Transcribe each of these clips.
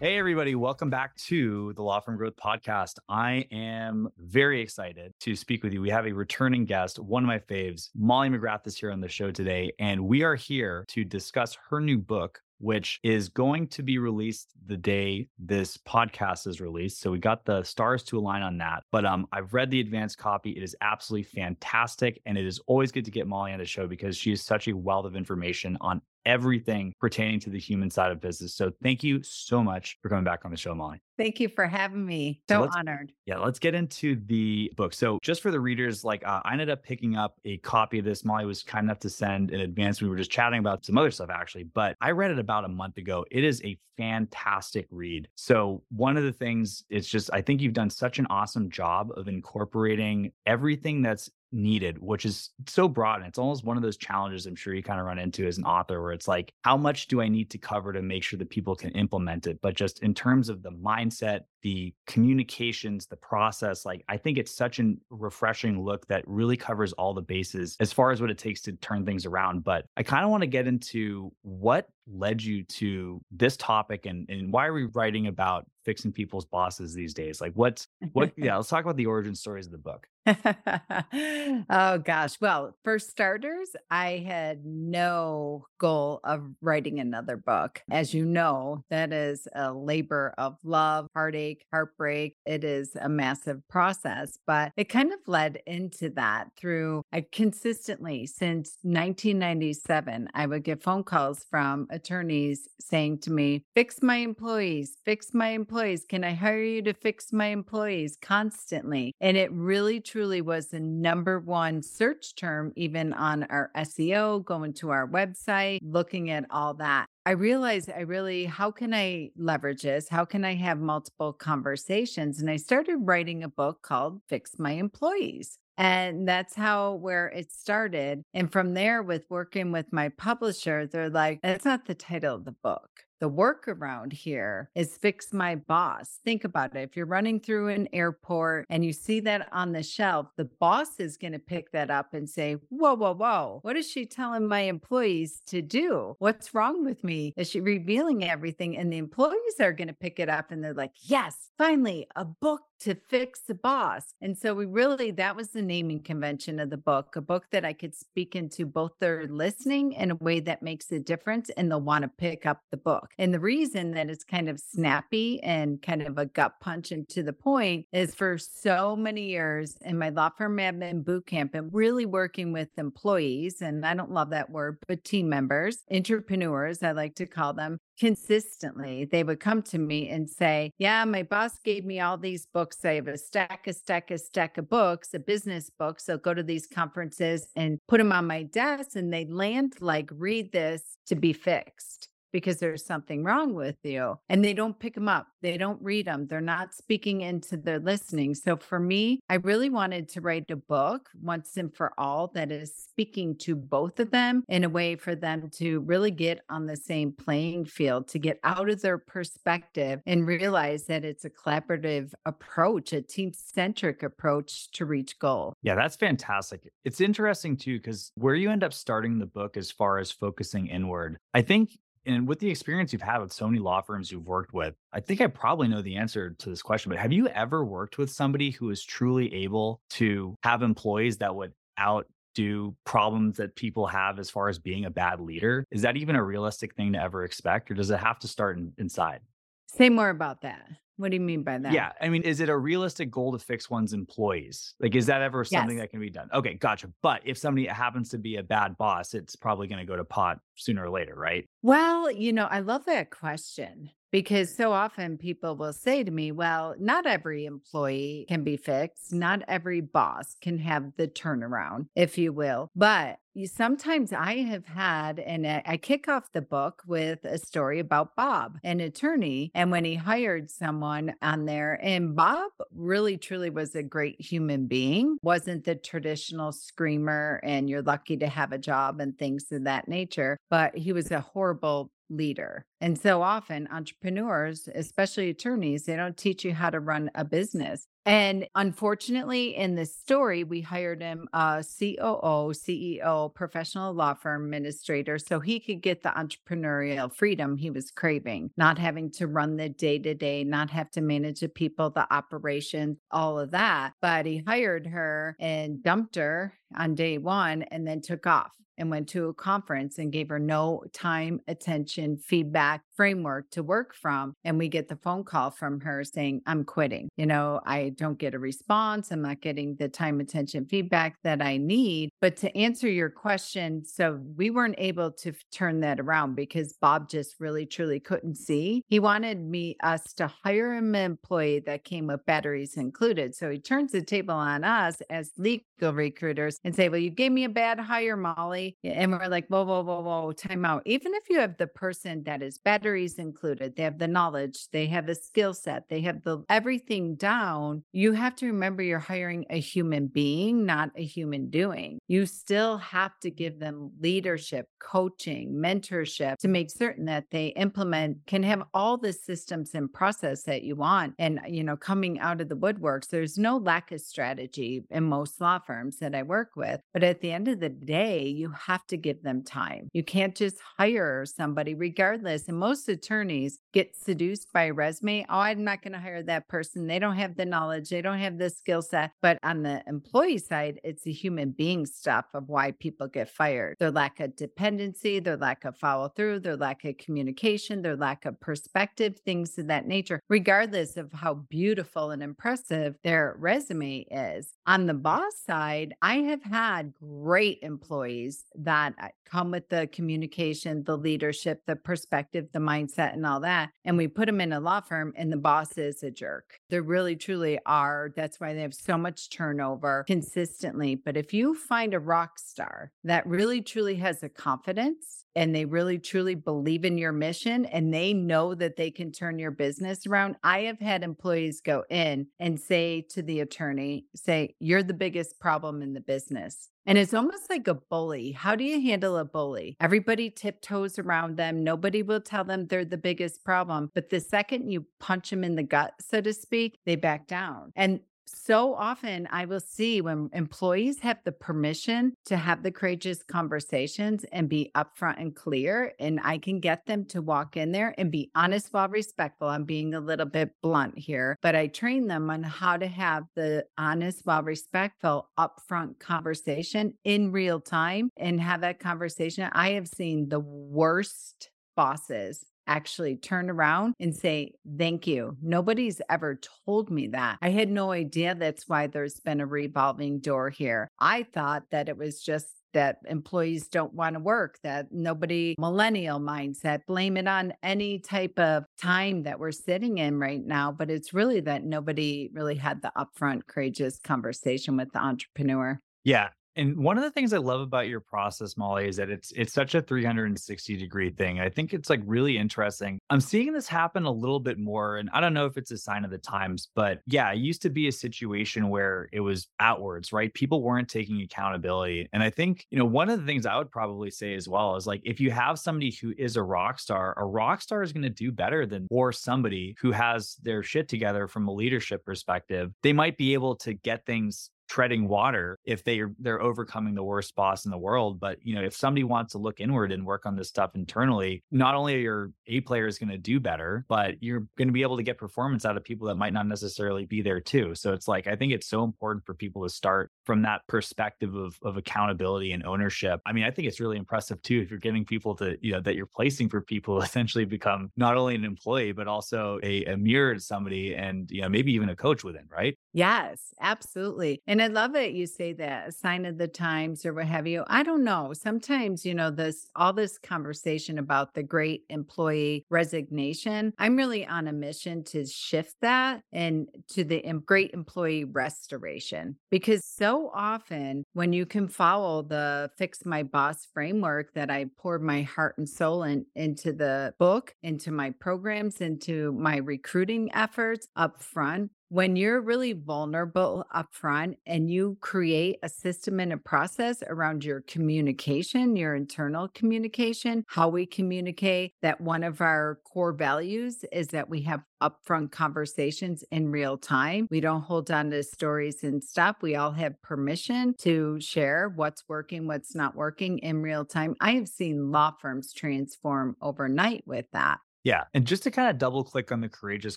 Hey, everybody, welcome back to the Law Firm Growth Podcast. I am very excited to speak with you. We have a returning guest, one of my faves, Molly McGrath, is here on the show today, and we are here to discuss her new book, which is going to be released the day this podcast is released. So we got the stars to align on that. But um, I've read the advanced copy. It is absolutely fantastic. And it is always good to get Molly on the show because she is such a wealth of information on everything pertaining to the human side of business. So thank you so much for coming back on the show, Molly. Thank you for having me. So, so honored. Yeah, let's get into the book. So, just for the readers, like uh, I ended up picking up a copy of this. Molly was kind enough to send in advance. We were just chatting about some other stuff actually, but I read it about a month ago. It is a fantastic read. So, one of the things it's just I think you've done such an awesome job of incorporating everything that's needed, which is so broad. And it's almost one of those challenges I'm sure you kind of run into as an author where it's like, how much do I need to cover to make sure that people can implement it? But just in terms of the mindset, the communications, the process, like I think it's such a refreshing look that really covers all the bases as far as what it takes to turn things around. But I kind of want to get into what led you to this topic and, and why are we writing about fixing people's bosses these days? Like what's what yeah, let's talk about the origin stories of the book. oh gosh. Well, for starters, I had no goal of writing another book. As you know, that is a labor of love, heartache, heartbreak. It is a massive process, but it kind of led into that through I consistently since 1997, I would get phone calls from attorneys saying to me, fix my employees, fix my employees. Can I hire you to fix my employees constantly? And it really truly was the number one search term, even on our SEO, going to our website, looking at all that. I realized I really, how can I leverage this? How can I have multiple conversations? And I started writing a book called Fix My Employees. And that's how where it started. And from there, with working with my publisher, they're like, that's not the title of the book. The workaround here is fix my boss. Think about it. If you're running through an airport and you see that on the shelf, the boss is going to pick that up and say, Whoa, whoa, whoa. What is she telling my employees to do? What's wrong with me? Is she revealing everything? And the employees are going to pick it up and they're like, Yes, finally, a book to fix the boss. And so we really, that was the naming convention of the book, a book that I could speak into both their listening in a way that makes a difference and they'll want to pick up the book. And the reason that it's kind of snappy and kind of a gut punch and to the point is for so many years in my law firm admin boot camp and really working with employees, and I don't love that word, but team members, entrepreneurs, I like to call them, consistently they would come to me and say yeah my boss gave me all these books i have a stack a stack a stack of books a business book so go to these conferences and put them on my desk and they land like read this to be fixed because there's something wrong with you and they don't pick them up they don't read them they're not speaking into their listening. So for me i really wanted to write a book once and for all that is speaking to both of them in a way for them to really get on the same playing field to get out of their perspective and realize that it's a collaborative approach a team centric approach to reach goal. Yeah that's fantastic. It's interesting too because where you end up starting the book as far as focusing inward i think and with the experience you've had with so many law firms you've worked with, I think I probably know the answer to this question, but have you ever worked with somebody who is truly able to have employees that would outdo problems that people have as far as being a bad leader? Is that even a realistic thing to ever expect, or does it have to start in, inside? Say more about that. What do you mean by that? Yeah. I mean, is it a realistic goal to fix one's employees? Like, is that ever something yes. that can be done? Okay, gotcha. But if somebody happens to be a bad boss, it's probably going to go to pot sooner or later, right? Well, you know, I love that question Because so often people will say to me, well, not every employee can be fixed. Not every boss can have the turnaround, if you will. But you, sometimes I have had, and I, I kick off the book with a story about Bob, an attorney, and when he hired someone on there. And Bob really, truly was a great human being, wasn't the traditional screamer, and you're lucky to have a job and things of that nature, but he was a horrible leader. And so often, entrepreneurs, especially attorneys, they don't teach you how to run a business. And unfortunately, in this story, we hired him a COO, CEO, professional law firm administrator, so he could get the entrepreneurial freedom he was craving, not having to run the day to day, not have to manage the people, the operations, all of that. But he hired her and dumped her on day one and then took off and went to a conference and gave her no time, attention, feedback framework to work from. And we get the phone call from her saying, I'm quitting. You know, I don't get a response. I'm not getting the time, attention, feedback that I need. But to answer your question, so we weren't able to turn that around because Bob just really, truly couldn't see. He wanted me, us to hire an employee that came with batteries included. So he turns the table on us as legal recruiters and say, Well, you gave me a bad hire, Molly. And we're like, Whoa, whoa, whoa, whoa, time out. Even if you have the person that is batteries included, they have the knowledge, they have the skill set, they have the everything down, you have to remember you're hiring a human being, not a human doing. You still have to give them leadership, coaching, mentorship to make certain that they implement, can have all the systems and process that you want. And, you know, coming out of the woodworks, there's no lack of strategy in most law firms that I work with. But at the end of the day, you have to give them time. You can't just hire somebody regardless. And most attorneys get seduced by a resume. Oh, I'm not going to hire that person. They don't have the knowledge, they don't have the skill set. But on the employee side, it's the human being stuff of why people get fired their lack of dependency, their lack of follow through, their lack of communication, their lack of perspective, things of that nature, regardless of how beautiful and impressive their resume is. On the boss side, I have had great employees that uh, come with the communication, the leadership, the perspective, the mindset, and all that. And we put them in a law firm, and the boss is a jerk. They really, truly are. That's why they have so much turnover consistently. But if you find a rock star that really, truly has a confidence and they really, truly believe in your mission and they know that they can turn your business around, I have had employees go in and say to the attorney, say, You're the biggest problem in the business. And it's almost like a bully. How do you handle a bully? Everybody tiptoes around them. Nobody will tell them they're the biggest problem. But the second you punch them in the gut, so to speak, they back down. And so often I will see when employees have the permission to have the courageous conversations and be upfront and clear, and I can get them to walk in there and be honest while respectful. I'm being a little bit blunt here, but I train them on how to have the honest while respectful upfront conversation in real time and have that conversation. I have seen the worst bosses actually turn around and say, Thank you. Nobody's ever told me that. I had no idea that's why there's been a revolving door here. I thought that it was just that employees don't want to work, that nobody millennial mindset, blame it on any type of time that we're sitting in right now. But it's really that nobody really had the upfront, courageous conversation with the entrepreneur. Yeah. And one of the things I love about your process, Molly, is that it's it's such a 360 degree thing. I think it's like really interesting. I'm seeing this happen a little bit more, and I don't know if it's a sign of the times, but yeah, it used to be a situation where it was outwards, right? People weren't taking accountability. And I think, you know, one of the things I would probably say as well is like if you have somebody who is a rock star, a rock star is going to do better than or somebody who has their shit together from a leadership perspective. They might be able to get things treading water if they are they're overcoming the worst boss in the world but you know if somebody wants to look inward and work on this stuff internally not only are your a players going to do better but you're going to be able to get performance out of people that might not necessarily be there too. So it's like i think it's so important for people to start from that perspective of, of accountability and ownership. I mean i think it's really impressive too if you're getting people to you know that you're placing for people essentially become not only an employee but also a, a mirror to somebody and you know maybe even a coach within right? Yes absolutely. And And I love it. You say that sign of the times or what have you. I don't know. Sometimes, you know, this all this conversation about the great employee resignation, I'm really on a mission to shift that and to the great employee restoration because so often when you can follow the fix my boss framework that I poured my heart and soul in, into the book, into my programs, into my recruiting efforts up front, when you're really vulnerable upfront and you create a system and a process around your communication, your internal communication, how we communicate, that one of our core values is that we have upfront conversations in real time. We don't hold on to stories and stuff. We all have permission to share what's working, what's not working in real time. I have seen law firms transform overnight with that. Yeah. And just to kind of double click on the courageous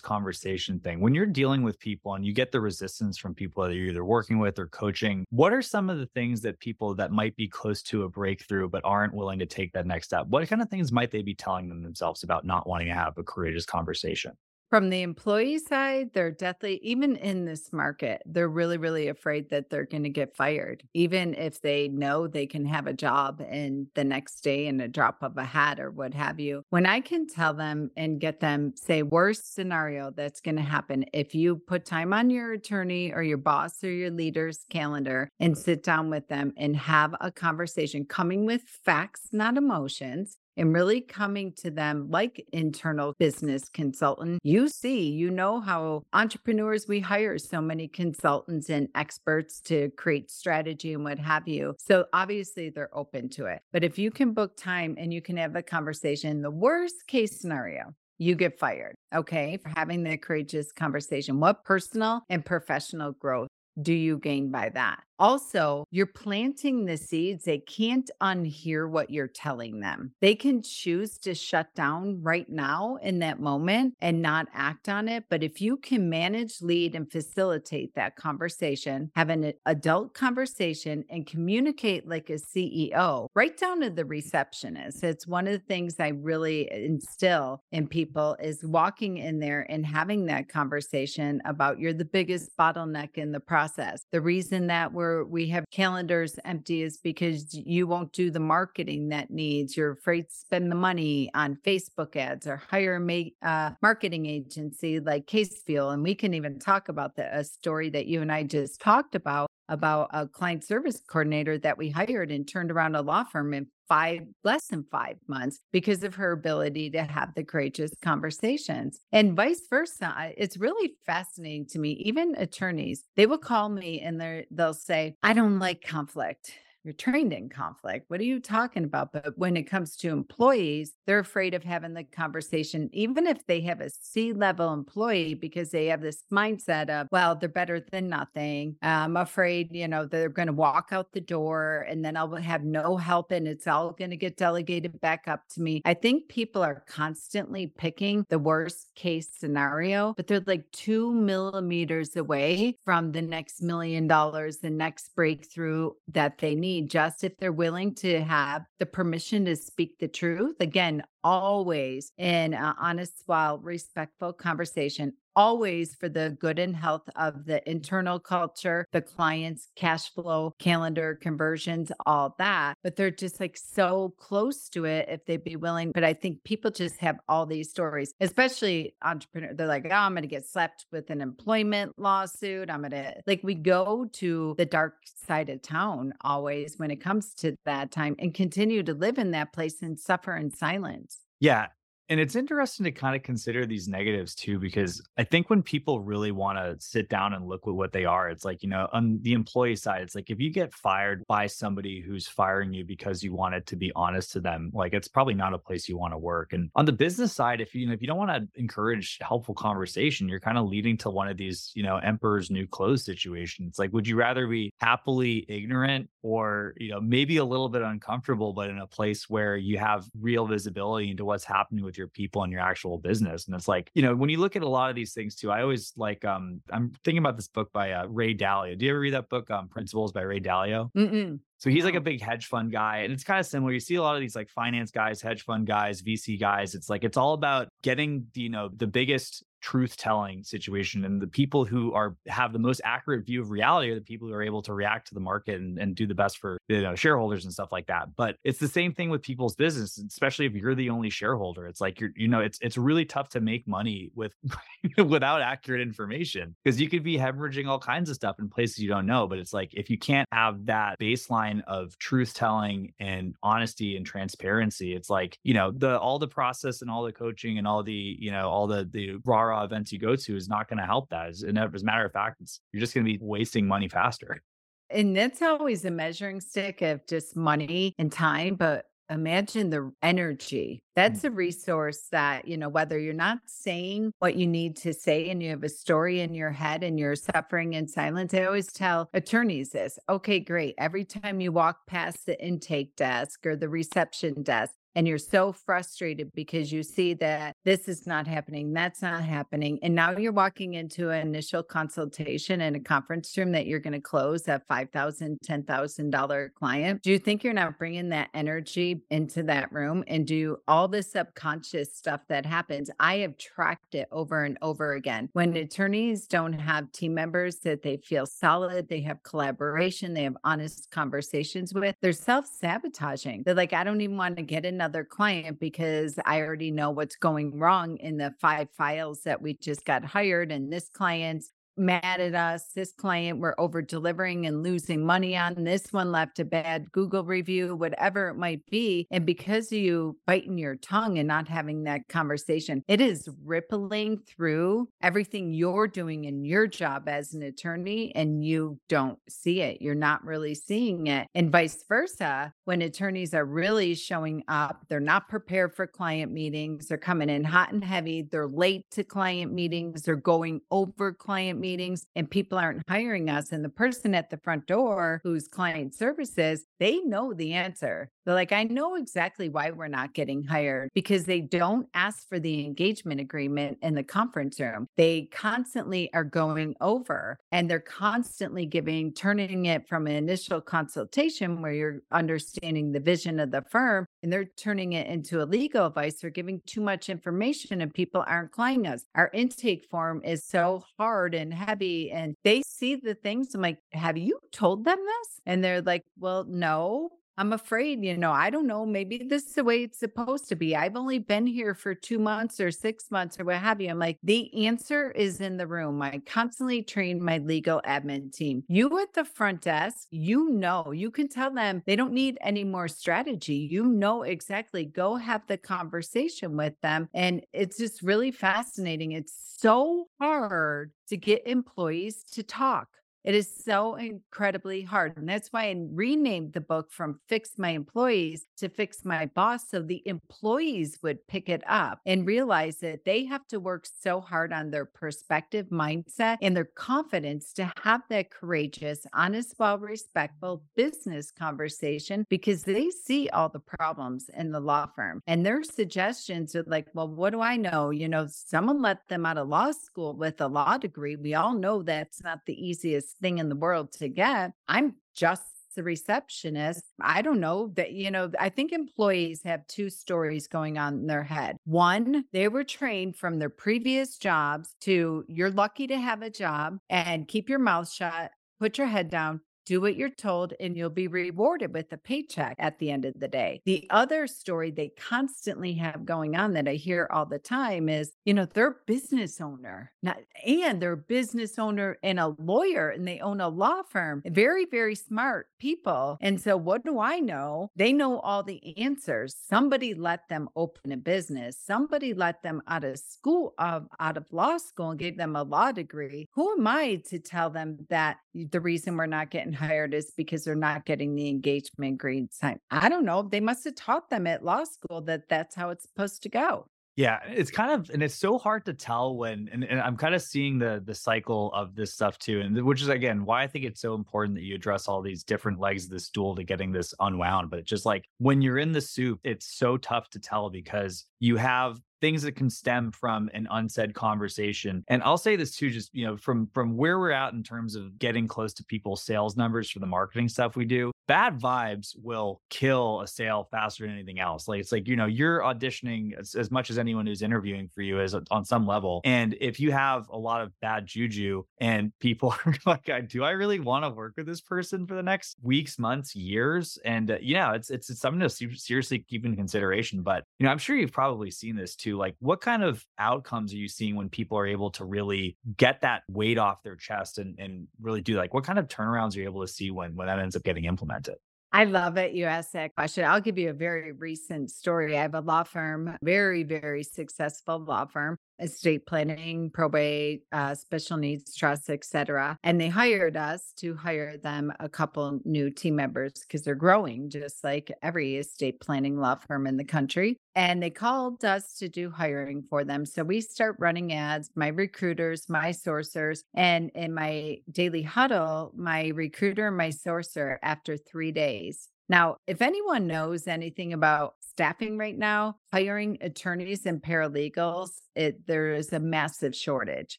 conversation thing, when you're dealing with people and you get the resistance from people that you're either working with or coaching, what are some of the things that people that might be close to a breakthrough but aren't willing to take that next step? What kind of things might they be telling them themselves about not wanting to have a courageous conversation? From the employee side, they're definitely, even in this market, they're really, really afraid that they're going to get fired, even if they know they can have a job and the next day in a drop of a hat or what have you. When I can tell them and get them, say, worst scenario that's going to happen if you put time on your attorney or your boss or your leader's calendar and sit down with them and have a conversation, coming with facts, not emotions, and really coming to them like internal business consultant. You see, you know how entrepreneurs we hire so many consultants and experts to create strategy and what have you. So obviously they're open to it. But if you can book time and you can have a conversation, the worst case scenario, you get fired. Okay. For having the courageous conversation. What personal and professional growth do you gain by that? Also, you're planting the seeds. They can't unhear what you're telling them. They can choose to shut down right now in that moment and not act on it. But if you can manage, lead, and facilitate that conversation, have an adult conversation, and communicate like a CEO, right down to the receptionist. It's one of the things I really eh, instill in people is walking in there and having that conversation about you're the biggest bottleneck in the process. The reason that we're we have calendars empty is because you won't do the marketing that needs. You're afraid to spend the money on Facebook ads or hire a uh, marketing agency like Casefuel. And we can even talk about the a story that you and I just talked about about a client service coordinator that we hired and turned around a law firm in five less than five months because of her ability to have the courageous conversations. And vice versa it's really fascinating to me even attorneys they will call me and they they'll say i don't like conflict you're trained in conflict. What are you talking about? But when it comes to employees, they're afraid of having the conversation, even if they have a C level employee, because they have this mindset of, well, they're better than nothing. I'm afraid, you know, they're going to walk out the door and then I'll have no help and it's all going to get delegated back up to me. I think people are constantly picking the worst case scenario, but they're like two millimeters away from the next million dollars, the next breakthrough that they need just if they're willing to have the permission to speak the truth. Again, always in honest while respectful conversation always for the good and health of the internal culture the clients cash flow calendar conversions all that but they're just like so close to it if they'd be willing but i think people just have all these stories especially entrepreneurs they're like oh i'm gonna get slapped with an employment lawsuit i'm gonna like we go to the dark side of town always when it comes to that time and continue to live in that place and suffer in silence yeah. And it's interesting to kind of consider these negatives too, because I think when people really want to sit down and look at what they are, it's like, you know, on the employee side, it's like if you get fired by somebody who's firing you because you wanted to be honest to them, like it's probably not a place you want to work. And on the business side, if you, you know, if you don't want to encourage helpful conversation, you're kind of leading to one of these, you know, emperor's new clothes situations. Like, would you rather be happily ignorant or, you know, maybe a little bit uncomfortable, but in a place where you have real visibility into what's happening with your people and your actual business. And it's like, you know, when you look at a lot of these things too, I always like, um, I'm thinking about this book by uh, Ray Dalio. Do you ever read that book, um, Principles by Ray Dalio? Mm-mm. So he's like a big hedge fund guy. And it's kind of similar. You see a lot of these like finance guys, hedge fund guys, VC guys. It's like, it's all about getting, you know, the biggest truth telling situation. And the people who are have the most accurate view of reality are the people who are able to react to the market and, and do the best for you know shareholders and stuff like that. But it's the same thing with people's business, especially if you're the only shareholder. It's like you're, you know, it's it's really tough to make money with without accurate information because you could be hemorrhaging all kinds of stuff in places you don't know. But it's like if you can't have that baseline of truth telling and honesty and transparency, it's like, you know, the all the process and all the coaching and all the, you know, all the the rah rah events you go to is not going to help that. As, as a matter of fact, it's you're just going to be wasting money faster. And that's always a measuring stick of just money and time. But imagine the energy. Mm. That's a resource that, you know, whether you're not saying what you need to say and you have a story in your head and you're suffering in silence, I always tell attorneys this okay, great. Every time you walk past the intake desk or the reception desk, and you're so frustrated because you see that this is not happening, that's not happening. And now you're walking into an initial consultation in a conference room that you're going to close a $5,000, $10,000 client. Do you think you're not bringing that energy into that room and do all the subconscious stuff that happens? I have tracked it over and over again. When attorneys don't have team members that they feel solid, they have collaboration, they have honest conversations with, they're self sabotaging. They're like, I don't even want to get in another client because I already know what's going wrong in the five files that we just got hired. And this client's mad at us. This client, we're over delivering and losing money on. This one left a bad Google review, whatever it might be. And because you biting your tongue and not having that conversation, it is rippling through everything you're doing in your job as an attorney, and you don't see it. You're not really seeing it. And vice versa, when attorneys are really showing up, they're not prepared for client meetings, they're coming in hot and heavy, they're late to client meetings, they're going over client meetings and people aren't hiring us. And the person at the front door who's client services, they know the answer. They're like, I know exactly why we're not getting hired because they don't ask for the engagement agreement in the conference room. They constantly are going over and they're constantly giving, turning it from an initial consultation where you're understanding the vision of the firm and they're turning it into a legal advice. They're giving too much information and people aren't climbing us. Our intake form is so hard heavy and they see the things. I'm like, have you told them this? And they're like, well, no. I'm afraid, you know, I don't know. Maybe this is the way it's supposed to be. I've only been here for two months or six months or what have you. I'm like, the answer is in the room. I constantly train my legal admin team. You at the front desk, you know, you can tell them they don't need any more strategy. You know exactly. Go have the conversation with them. And it's just really fascinating. It's so hard to get employees to talk. It is so incredibly hard. And that's why I renamed the book from Fix My Employees to Fix My Boss. So the employees would pick it up and realize that they have to work so hard on their perspective, mindset, and their confidence to have that courageous, honest, well respectful business conversation because they see all the problems in the law firm. And their suggestions are like, well, what do I know? You know, someone let them out of law school with a law degree. We all know that's not the easiest thing in the world to get. I'm just the receptionist. I don't know that, you know, I think employees have two stories going on in their head. One, they were trained from their previous jobs to you're lucky to have a job and keep your mouth shut, put your head down, do what you're told and you'll be rewarded with a paycheck at the end of the day. The other story they constantly have going on that I hear all the time is, you know, they're business owner, not, and they're business owner and a lawyer and they own a law firm. Very, very smart people. And so what do I know? They know all the answers. Somebody let them open a business. Somebody let them out of school, of out of law school and gave them a law degree. Who am I to tell them that the reason we're not getting hired is because they're not getting the engagement green sign. I don't know. They must have taught them at law school that that's how it's supposed to go. Yeah, it's kind of and it's so hard to tell when and, and I'm kind of seeing the the cycle of this stuff too. And which is again why I think it's so important that you address all these different legs of the stool to getting this unwound. But just like when you're in the soup, it's so tough to tell because you have things that can stem from an unsaid conversation. And I'll say this too, just you know, from from where we're at in terms of getting close to people's sales numbers for the marketing stuff we do, bad vibes will kill a sale faster than anything else. Like it's like, you know, you're auditioning as, as much as anyone who's interviewing for you is on some level. And if you have a lot of bad juju and people are like, do I really want to work with this person for the next weeks, months, years? And uh, yeah, it's, it's, it's something to seriously keep in consideration. But, you know, I'm sure you've probably seen this too. Like what kind of outcomes are you seeing when people are able to really get that weight off their chest and, and really do like, what kind of turnarounds are you able to see when, when that ends up getting implemented? I love it. You asked that question. I'll give you a very recent story. I have a law firm, very, very successful law firm estate planning, probate, uh, special needs trust, etc. And they hired us to hire them a couple new team members because they're growing, just like every estate planning law firm in the country. And they called us to do hiring for them. So we start running ads, my recruiters, my sourcers, and in my daily huddle, my recruiter, my sourcer after three days now, if anyone knows anything about staffing right now, hiring attorneys and paralegals, it, there is a massive shortage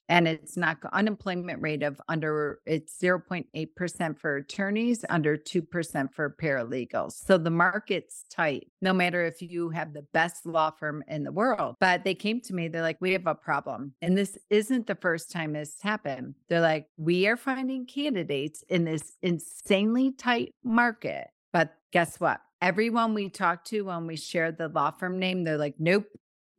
and it's not unemployment rate of under it's 0.8% for attorneys, under 2% for paralegals. So the market's tight, no matter if you have the best law firm in the world. But they came to me, they're like, we have a problem. And this isn't the first time this happened. They're like, we are finding candidates in this insanely tight market but guess what? Everyone we talk to when we share the law firm name, they're like, nope,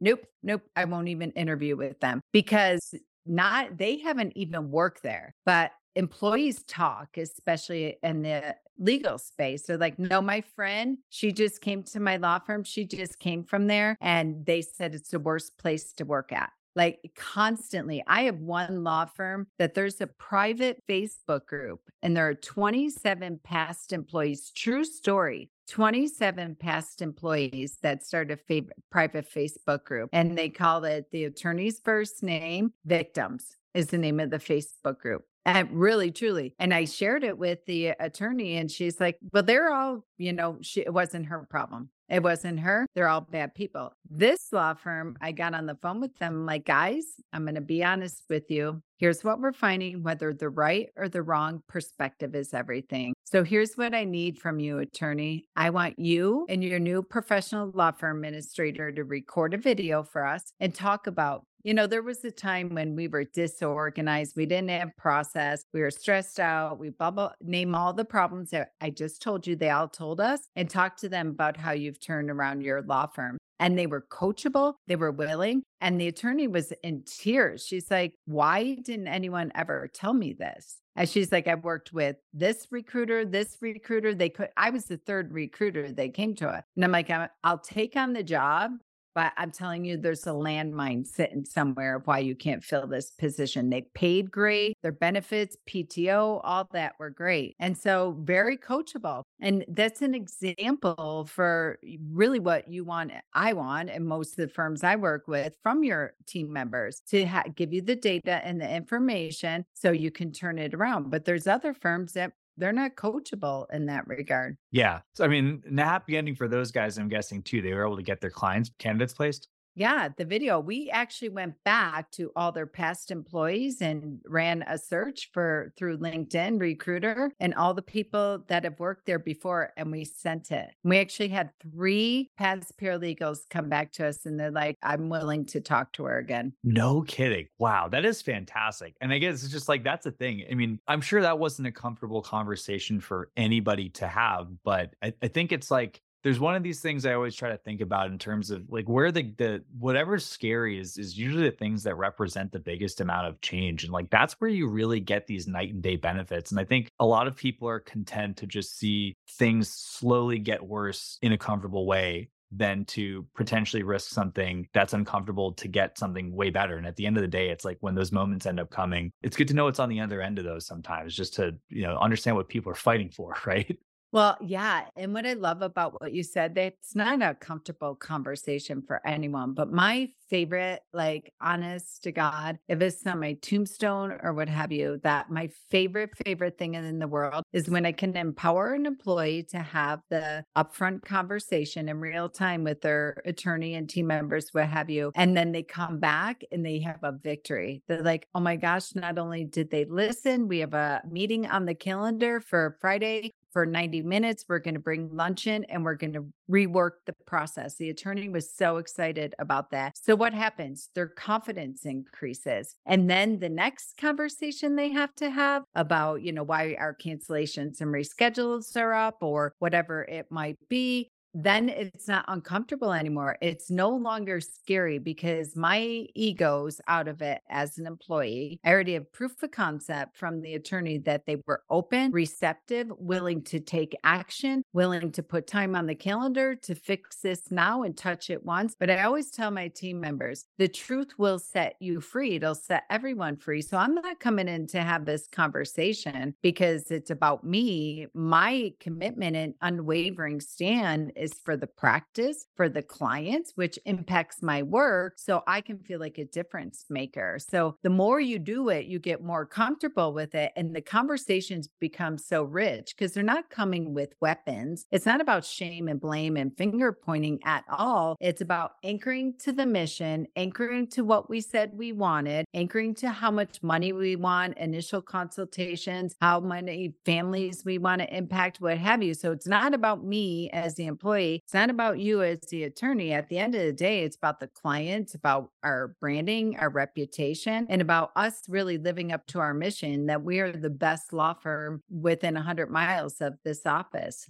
nope, nope. I won't even interview with them because not they haven't even worked there. But employees talk, especially in the legal space. They're like, no, my friend, she just came to my law firm. She just came from there. And they said it's the worst place to work at like constantly. I have one law firm that there's a private Facebook group and there are 27 past employees. True story. 27 past employees that started a fav- private Facebook group and they call it the attorney's first name victims is the name of the Facebook group. And really, truly. And I shared it with the attorney, and she's like, Well, they're all, you know, she, it wasn't her problem. It wasn't her. They're all bad people. This law firm, I got on the phone with them, like, guys, I'm going to be honest with you. Here's what we're finding whether the right or the wrong perspective is everything. So here's what I need from you, attorney. I want you and your new professional law firm administrator to record a video for us and talk about you know, there was a time when we were disorganized. We didn't have process. We were stressed out. We bubble name all the problems that I just told you. They all told us and talk to them about how you've turned around your law firm. And they were coachable. They were willing. And the attorney was in tears. She's like, why didn't anyone ever tell me this? And she's like, I worked with this recruiter, this recruiter. They could, I was the third recruiter they came to it. And I'm like, I'll take on the job but I'm telling you, there's a landmine sitting somewhere of why you can't fill this position. They paid great, their benefits, PTO, all that were great. And so, very coachable. And that's an example for really what you want, I want, and most of the firms I work with from your team members to ha- give you the data and the information so you can turn it around. But there's other firms that they're not coachable in that regard. Yeah. So, I mean, the happy ending for those guys, I'm guessing too, they were able to get their clients, candidates placed. Yeah, the video. We actually went back to all their past employees and ran a search for through LinkedIn Recruiter and all the people that have worked there before, and we sent it. We actually had three past paralegals come back to us, and they're like, "I'm willing to talk to her again." No kidding! Wow, that is fantastic. And I guess it's just like that's a thing. I mean, I'm sure that wasn't a comfortable conversation for anybody to have, but I, I think it's like there's one of these things I always try to think about in terms of like where the the whatever's scary is is usually the things that represent the biggest amount of change and like that's where you really get these night and day benefits and I think a lot of people are content to just see things slowly get worse in a comfortable way than to potentially risk something that's uncomfortable to get something way better. And at the end of the day, it's like when those moments end up coming, it's good to know what's on the other end of those sometimes, just to, you know, understand what people are fighting for, right? Well, yeah. And what I love about what you said, that it's not a comfortable conversation for anyone. But my favorite, like honest to God, if it's on my tombstone or what have you, that my favorite, favorite thing in the world is when I can empower an employee to have the upfront conversation in real time with their attorney and team members, what have you. And then they come back and they have a victory. They're like, oh my gosh, not only did they listen, we have a meeting on the calendar for Friday for 90 minutes. We're going to bring lunch in and we're going to rework the process. The attorney was so excited about that. So, what happens? Their confidence increases. And then the next conversation they have to have about, you know, why our cancellations and reschedules are up or whatever it might be then it's not uncomfortable anymore. It's no longer scary because my ego's out of it as an employee. I already have proof of concept from the attorney that they were open, receptive, willing to take action, willing to put time on the calendar to fix this now and touch it once. But I always tell my team members the truth will set you free, it'll set everyone free. So I'm not coming in to have this conversation because it's about me. My commitment and unwavering stand is for the practice, for the clients, which impacts my work. So I can feel like a difference maker. So the more you do it, you get more comfortable with it. And the conversations become so rich because they're not coming with weapons. It's not about shame and blame and finger pointing at all. It's about anchoring to the mission, anchoring to what we said we wanted, anchoring to how much money we want, initial consultations, how many families we want to impact, what have you. So it's not about me as the employee employee. It's not about you as the attorney. At the end of the day, it's about the client, it's about our branding, our reputation, and about us really living up to our mission that we are the best law firm within 100 miles of this office.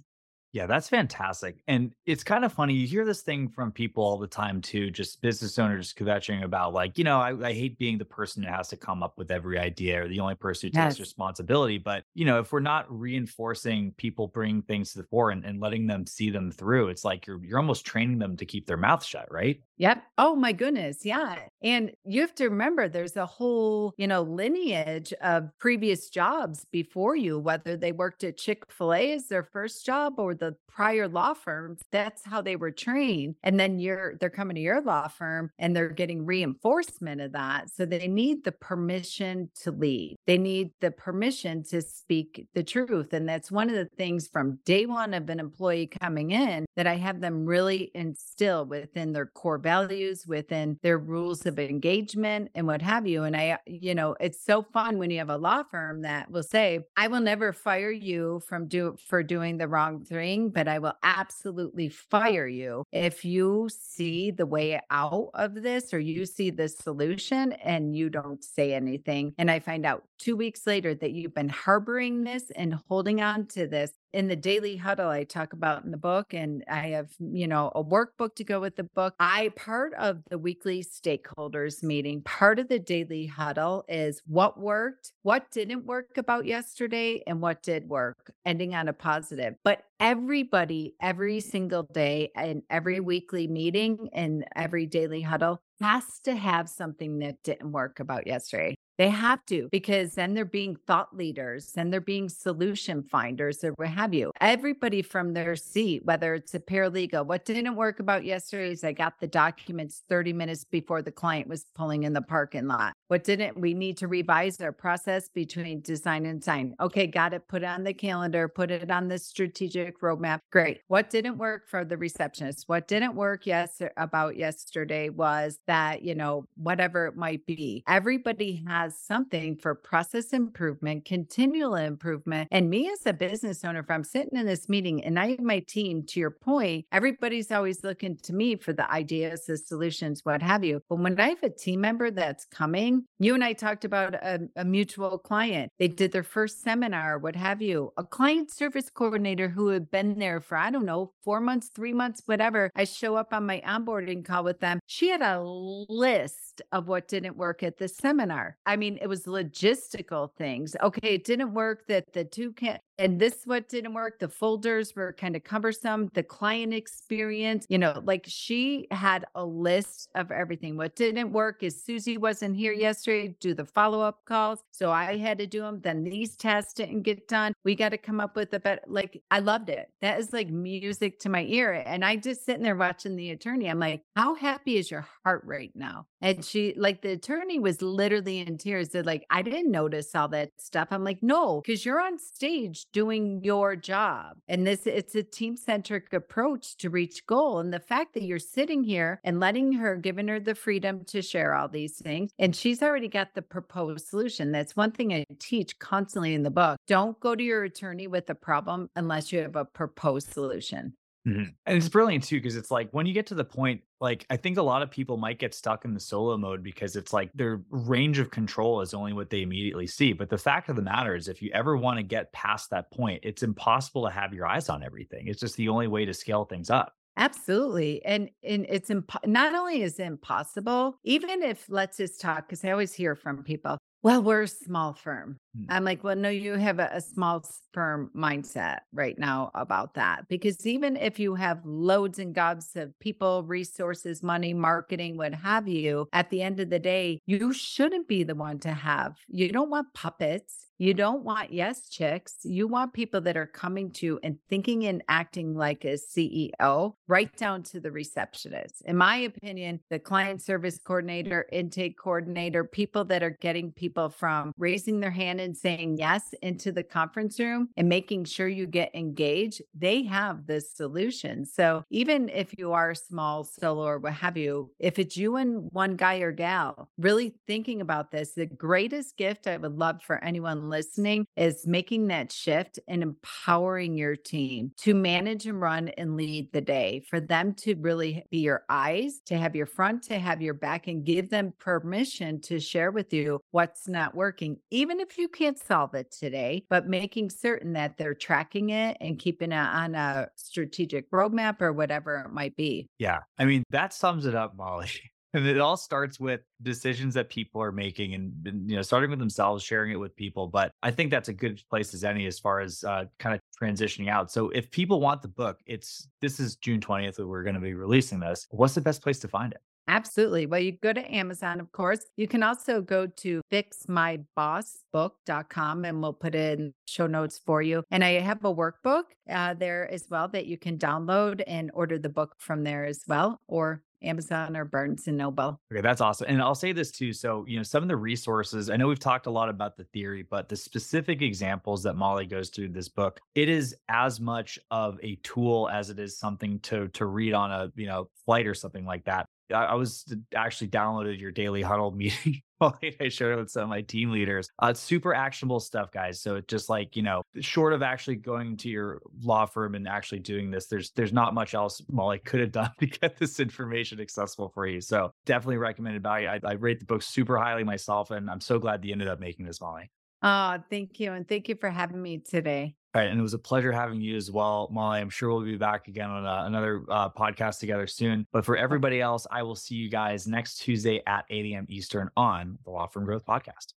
Yeah, that's fantastic. And it's kind of funny. You hear this thing from people all the time too, just business owners kvetching about like, you know, I, I, hate being the person who has to come up with every idea or the only person who takes responsibility. But, you know, if we're not reinforcing people bringing things to the fore and, and letting them see them through, it's like you're you're almost training them to keep their mouth shut, right? Yep. Oh my goodness. Yeah. And you have to remember there's a whole, you know, lineage of previous jobs before you, whether they worked at Chick-fil-A as their first job or the prior law firms. That's how they were trained. And then you're they're coming to your law firm and they're getting reinforcement of that. So they need the permission to lead. They need the permission to speak the truth. And that's one of the things from day one of an employee coming in that I have them really instill within their core values, within their rules of engagement and what have you. And I, you know, it's so fun when you have a law firm that will say, I will never fire you from do for doing the wrong thing, but I will absolutely fire you if you see the way out of this or you see the solution and you don't say anything. And I find out two weeks later that you've been harboring this and holding on to this in the daily huddle I talk about in the book, and I have, you know, a workbook to go with the book. I part of the weekly stakeholders meeting, part of the daily huddle is what worked, what didn't work about yesterday, and what did work, ending on a positive. But everybody, every single day, and every weekly meeting and every daily huddle has to have something that didn't work about yesterday. They have to, because then they're being thought leaders and they're being solution finders or what have you. Everybody from their seat, whether it's a paralegal, what didn't work about yesterday is I got the documents 30 minutes before the client was pulling in the parking lot. What didn't we need to revise our process between design and sign? Okay, got it. Put it on the calendar, put it on the strategic roadmap. Great. What didn't work for the receptionist? What didn't work yes about yesterday was that, you know, whatever it might be. Everybody has something for process improvement, continual improvement. And me as a business owner, if I'm sitting in this meeting and I have my team, to your point, everybody's always looking to me for the ideas, the solutions, what have you. But when I have a team member that's coming, you and I talked about a, a, mutual client. They did their first seminar, what have you. A client service coordinator who had been there for, I don't know, four months, three months, whatever. I show up on my onboarding call with them. She had a list of what didn't work at the seminar. Mean, it was logistical things. Okay, it didn't work that the two can and this what didn't work. The folders were kind of cumbersome. The client experience, you know, like she had a list of everything. What didn't work is Susie wasn't here yesterday, do the follow-up calls. So I had to do them. Then these tests didn't get done. We got to come up with a better like I loved it. That is like music to my ear. And I just sitting there watching the attorney. I'm like, how happy is your heart right now? And she like the attorney was literally in tears. Said, like, I didn't notice all that stuff. I'm like, no, because you're on stage doing your job. And this it's a team-centric approach to reach goal. And the fact that you're sitting here and letting her, giving her the freedom to share all these things, and she's already got the proposed solution. That's one thing I teach constantly in the book. Don't go to your attorney with a problem unless you have a proposed solution. Mm-hmm. And it's brilliant too, because it's like when you get to the point, like I think a lot of people might get stuck in the solo mode because it's like their range of control is only what they immediately see. But the fact of the matter is, if you ever want to get past that point, it's impossible to have your eyes on everything. It's just the only way to scale things up. Absolutely. And and it's impo- not only is it impossible, even if let's just talk, because I always hear from people, well, we're a small firm. Mm. I'm like, well, no, you have a, a small firm mindset right now about that. Because even if you have loads and gobs of people, resources, money, marketing, what have you, at the end of the day, you shouldn't be the one to have. You don't want puppets. You don't want yes chicks. You want people that are coming to and thinking and acting like a CEO, right down to the receptionist. In my opinion, the client service coordinator, intake coordinator, people that are getting people from raising their hand and saying yes into the conference room and making sure you get engaged, they have the solution. So even if you are small, solo, or what have you, if it's you and one guy or gal really thinking about this, the greatest gift I would love for anyone listening is making that shift and empowering your team to manage and run and lead the day, for them to really be your eyes, to have your front, to have your back, and give them permission to share with you what's not working, even if you can't solve it today, but making certain that they're tracking it and keeping it on a strategic roadmap or whatever it might be. Yeah. I mean, that sums it up, Molly. And it all starts with decisions that people are making and, you know starting with themselves sharing it with people but i think that's a good place as any as far as uh, kind of transitioning out. So if people want the book it's this is june 20th that we're going to be releasing this what's the best place to find it Absolutely. Well, you go to Amazon, of course. You can also go to fixmybossbook.com and we'll put in show notes for you. And I have a workbook uh, there as well that you can download and order the book from there as well, or Amazon or Barnes and Noble. Okay, that's awesome. And I'll say this too. So, you know, some of the resources, I know we've talked a lot about the theory, but the specific examples that Molly goes through this book, it is as much of a tool as it is something to to read on a, you know, flight or something like that. I, was actually downloaded your daily huddle meeting. I shared it with some of my team leaders. Uh, it's super actionable stuff, guys. So it's just like you know, short of actually going to your law firm and actually doing this, there's there's not much else Molly could have done to get this information accessible for you. So definitely recommended buy. I, I rate the book super highly myself, and I'm so glad you ended up making this, Molly. Oh, thank you. And thank you for having me today. All right. And it was a pleasure having you as well, Molly. I'm sure we'll be back again on uh, another uh, podcast together soon. But for everybody else, I will see you guys next Tuesday at 8 a.m. Eastern on the Law Firm Growth Podcast.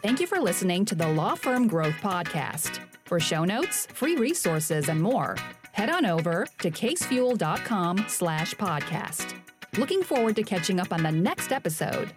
Thank you for listening to the Law Firm Growth Podcast. For show notes, free resources, and more, head on over to casefuel.com slash podcast. Looking forward to catching up on the next episode.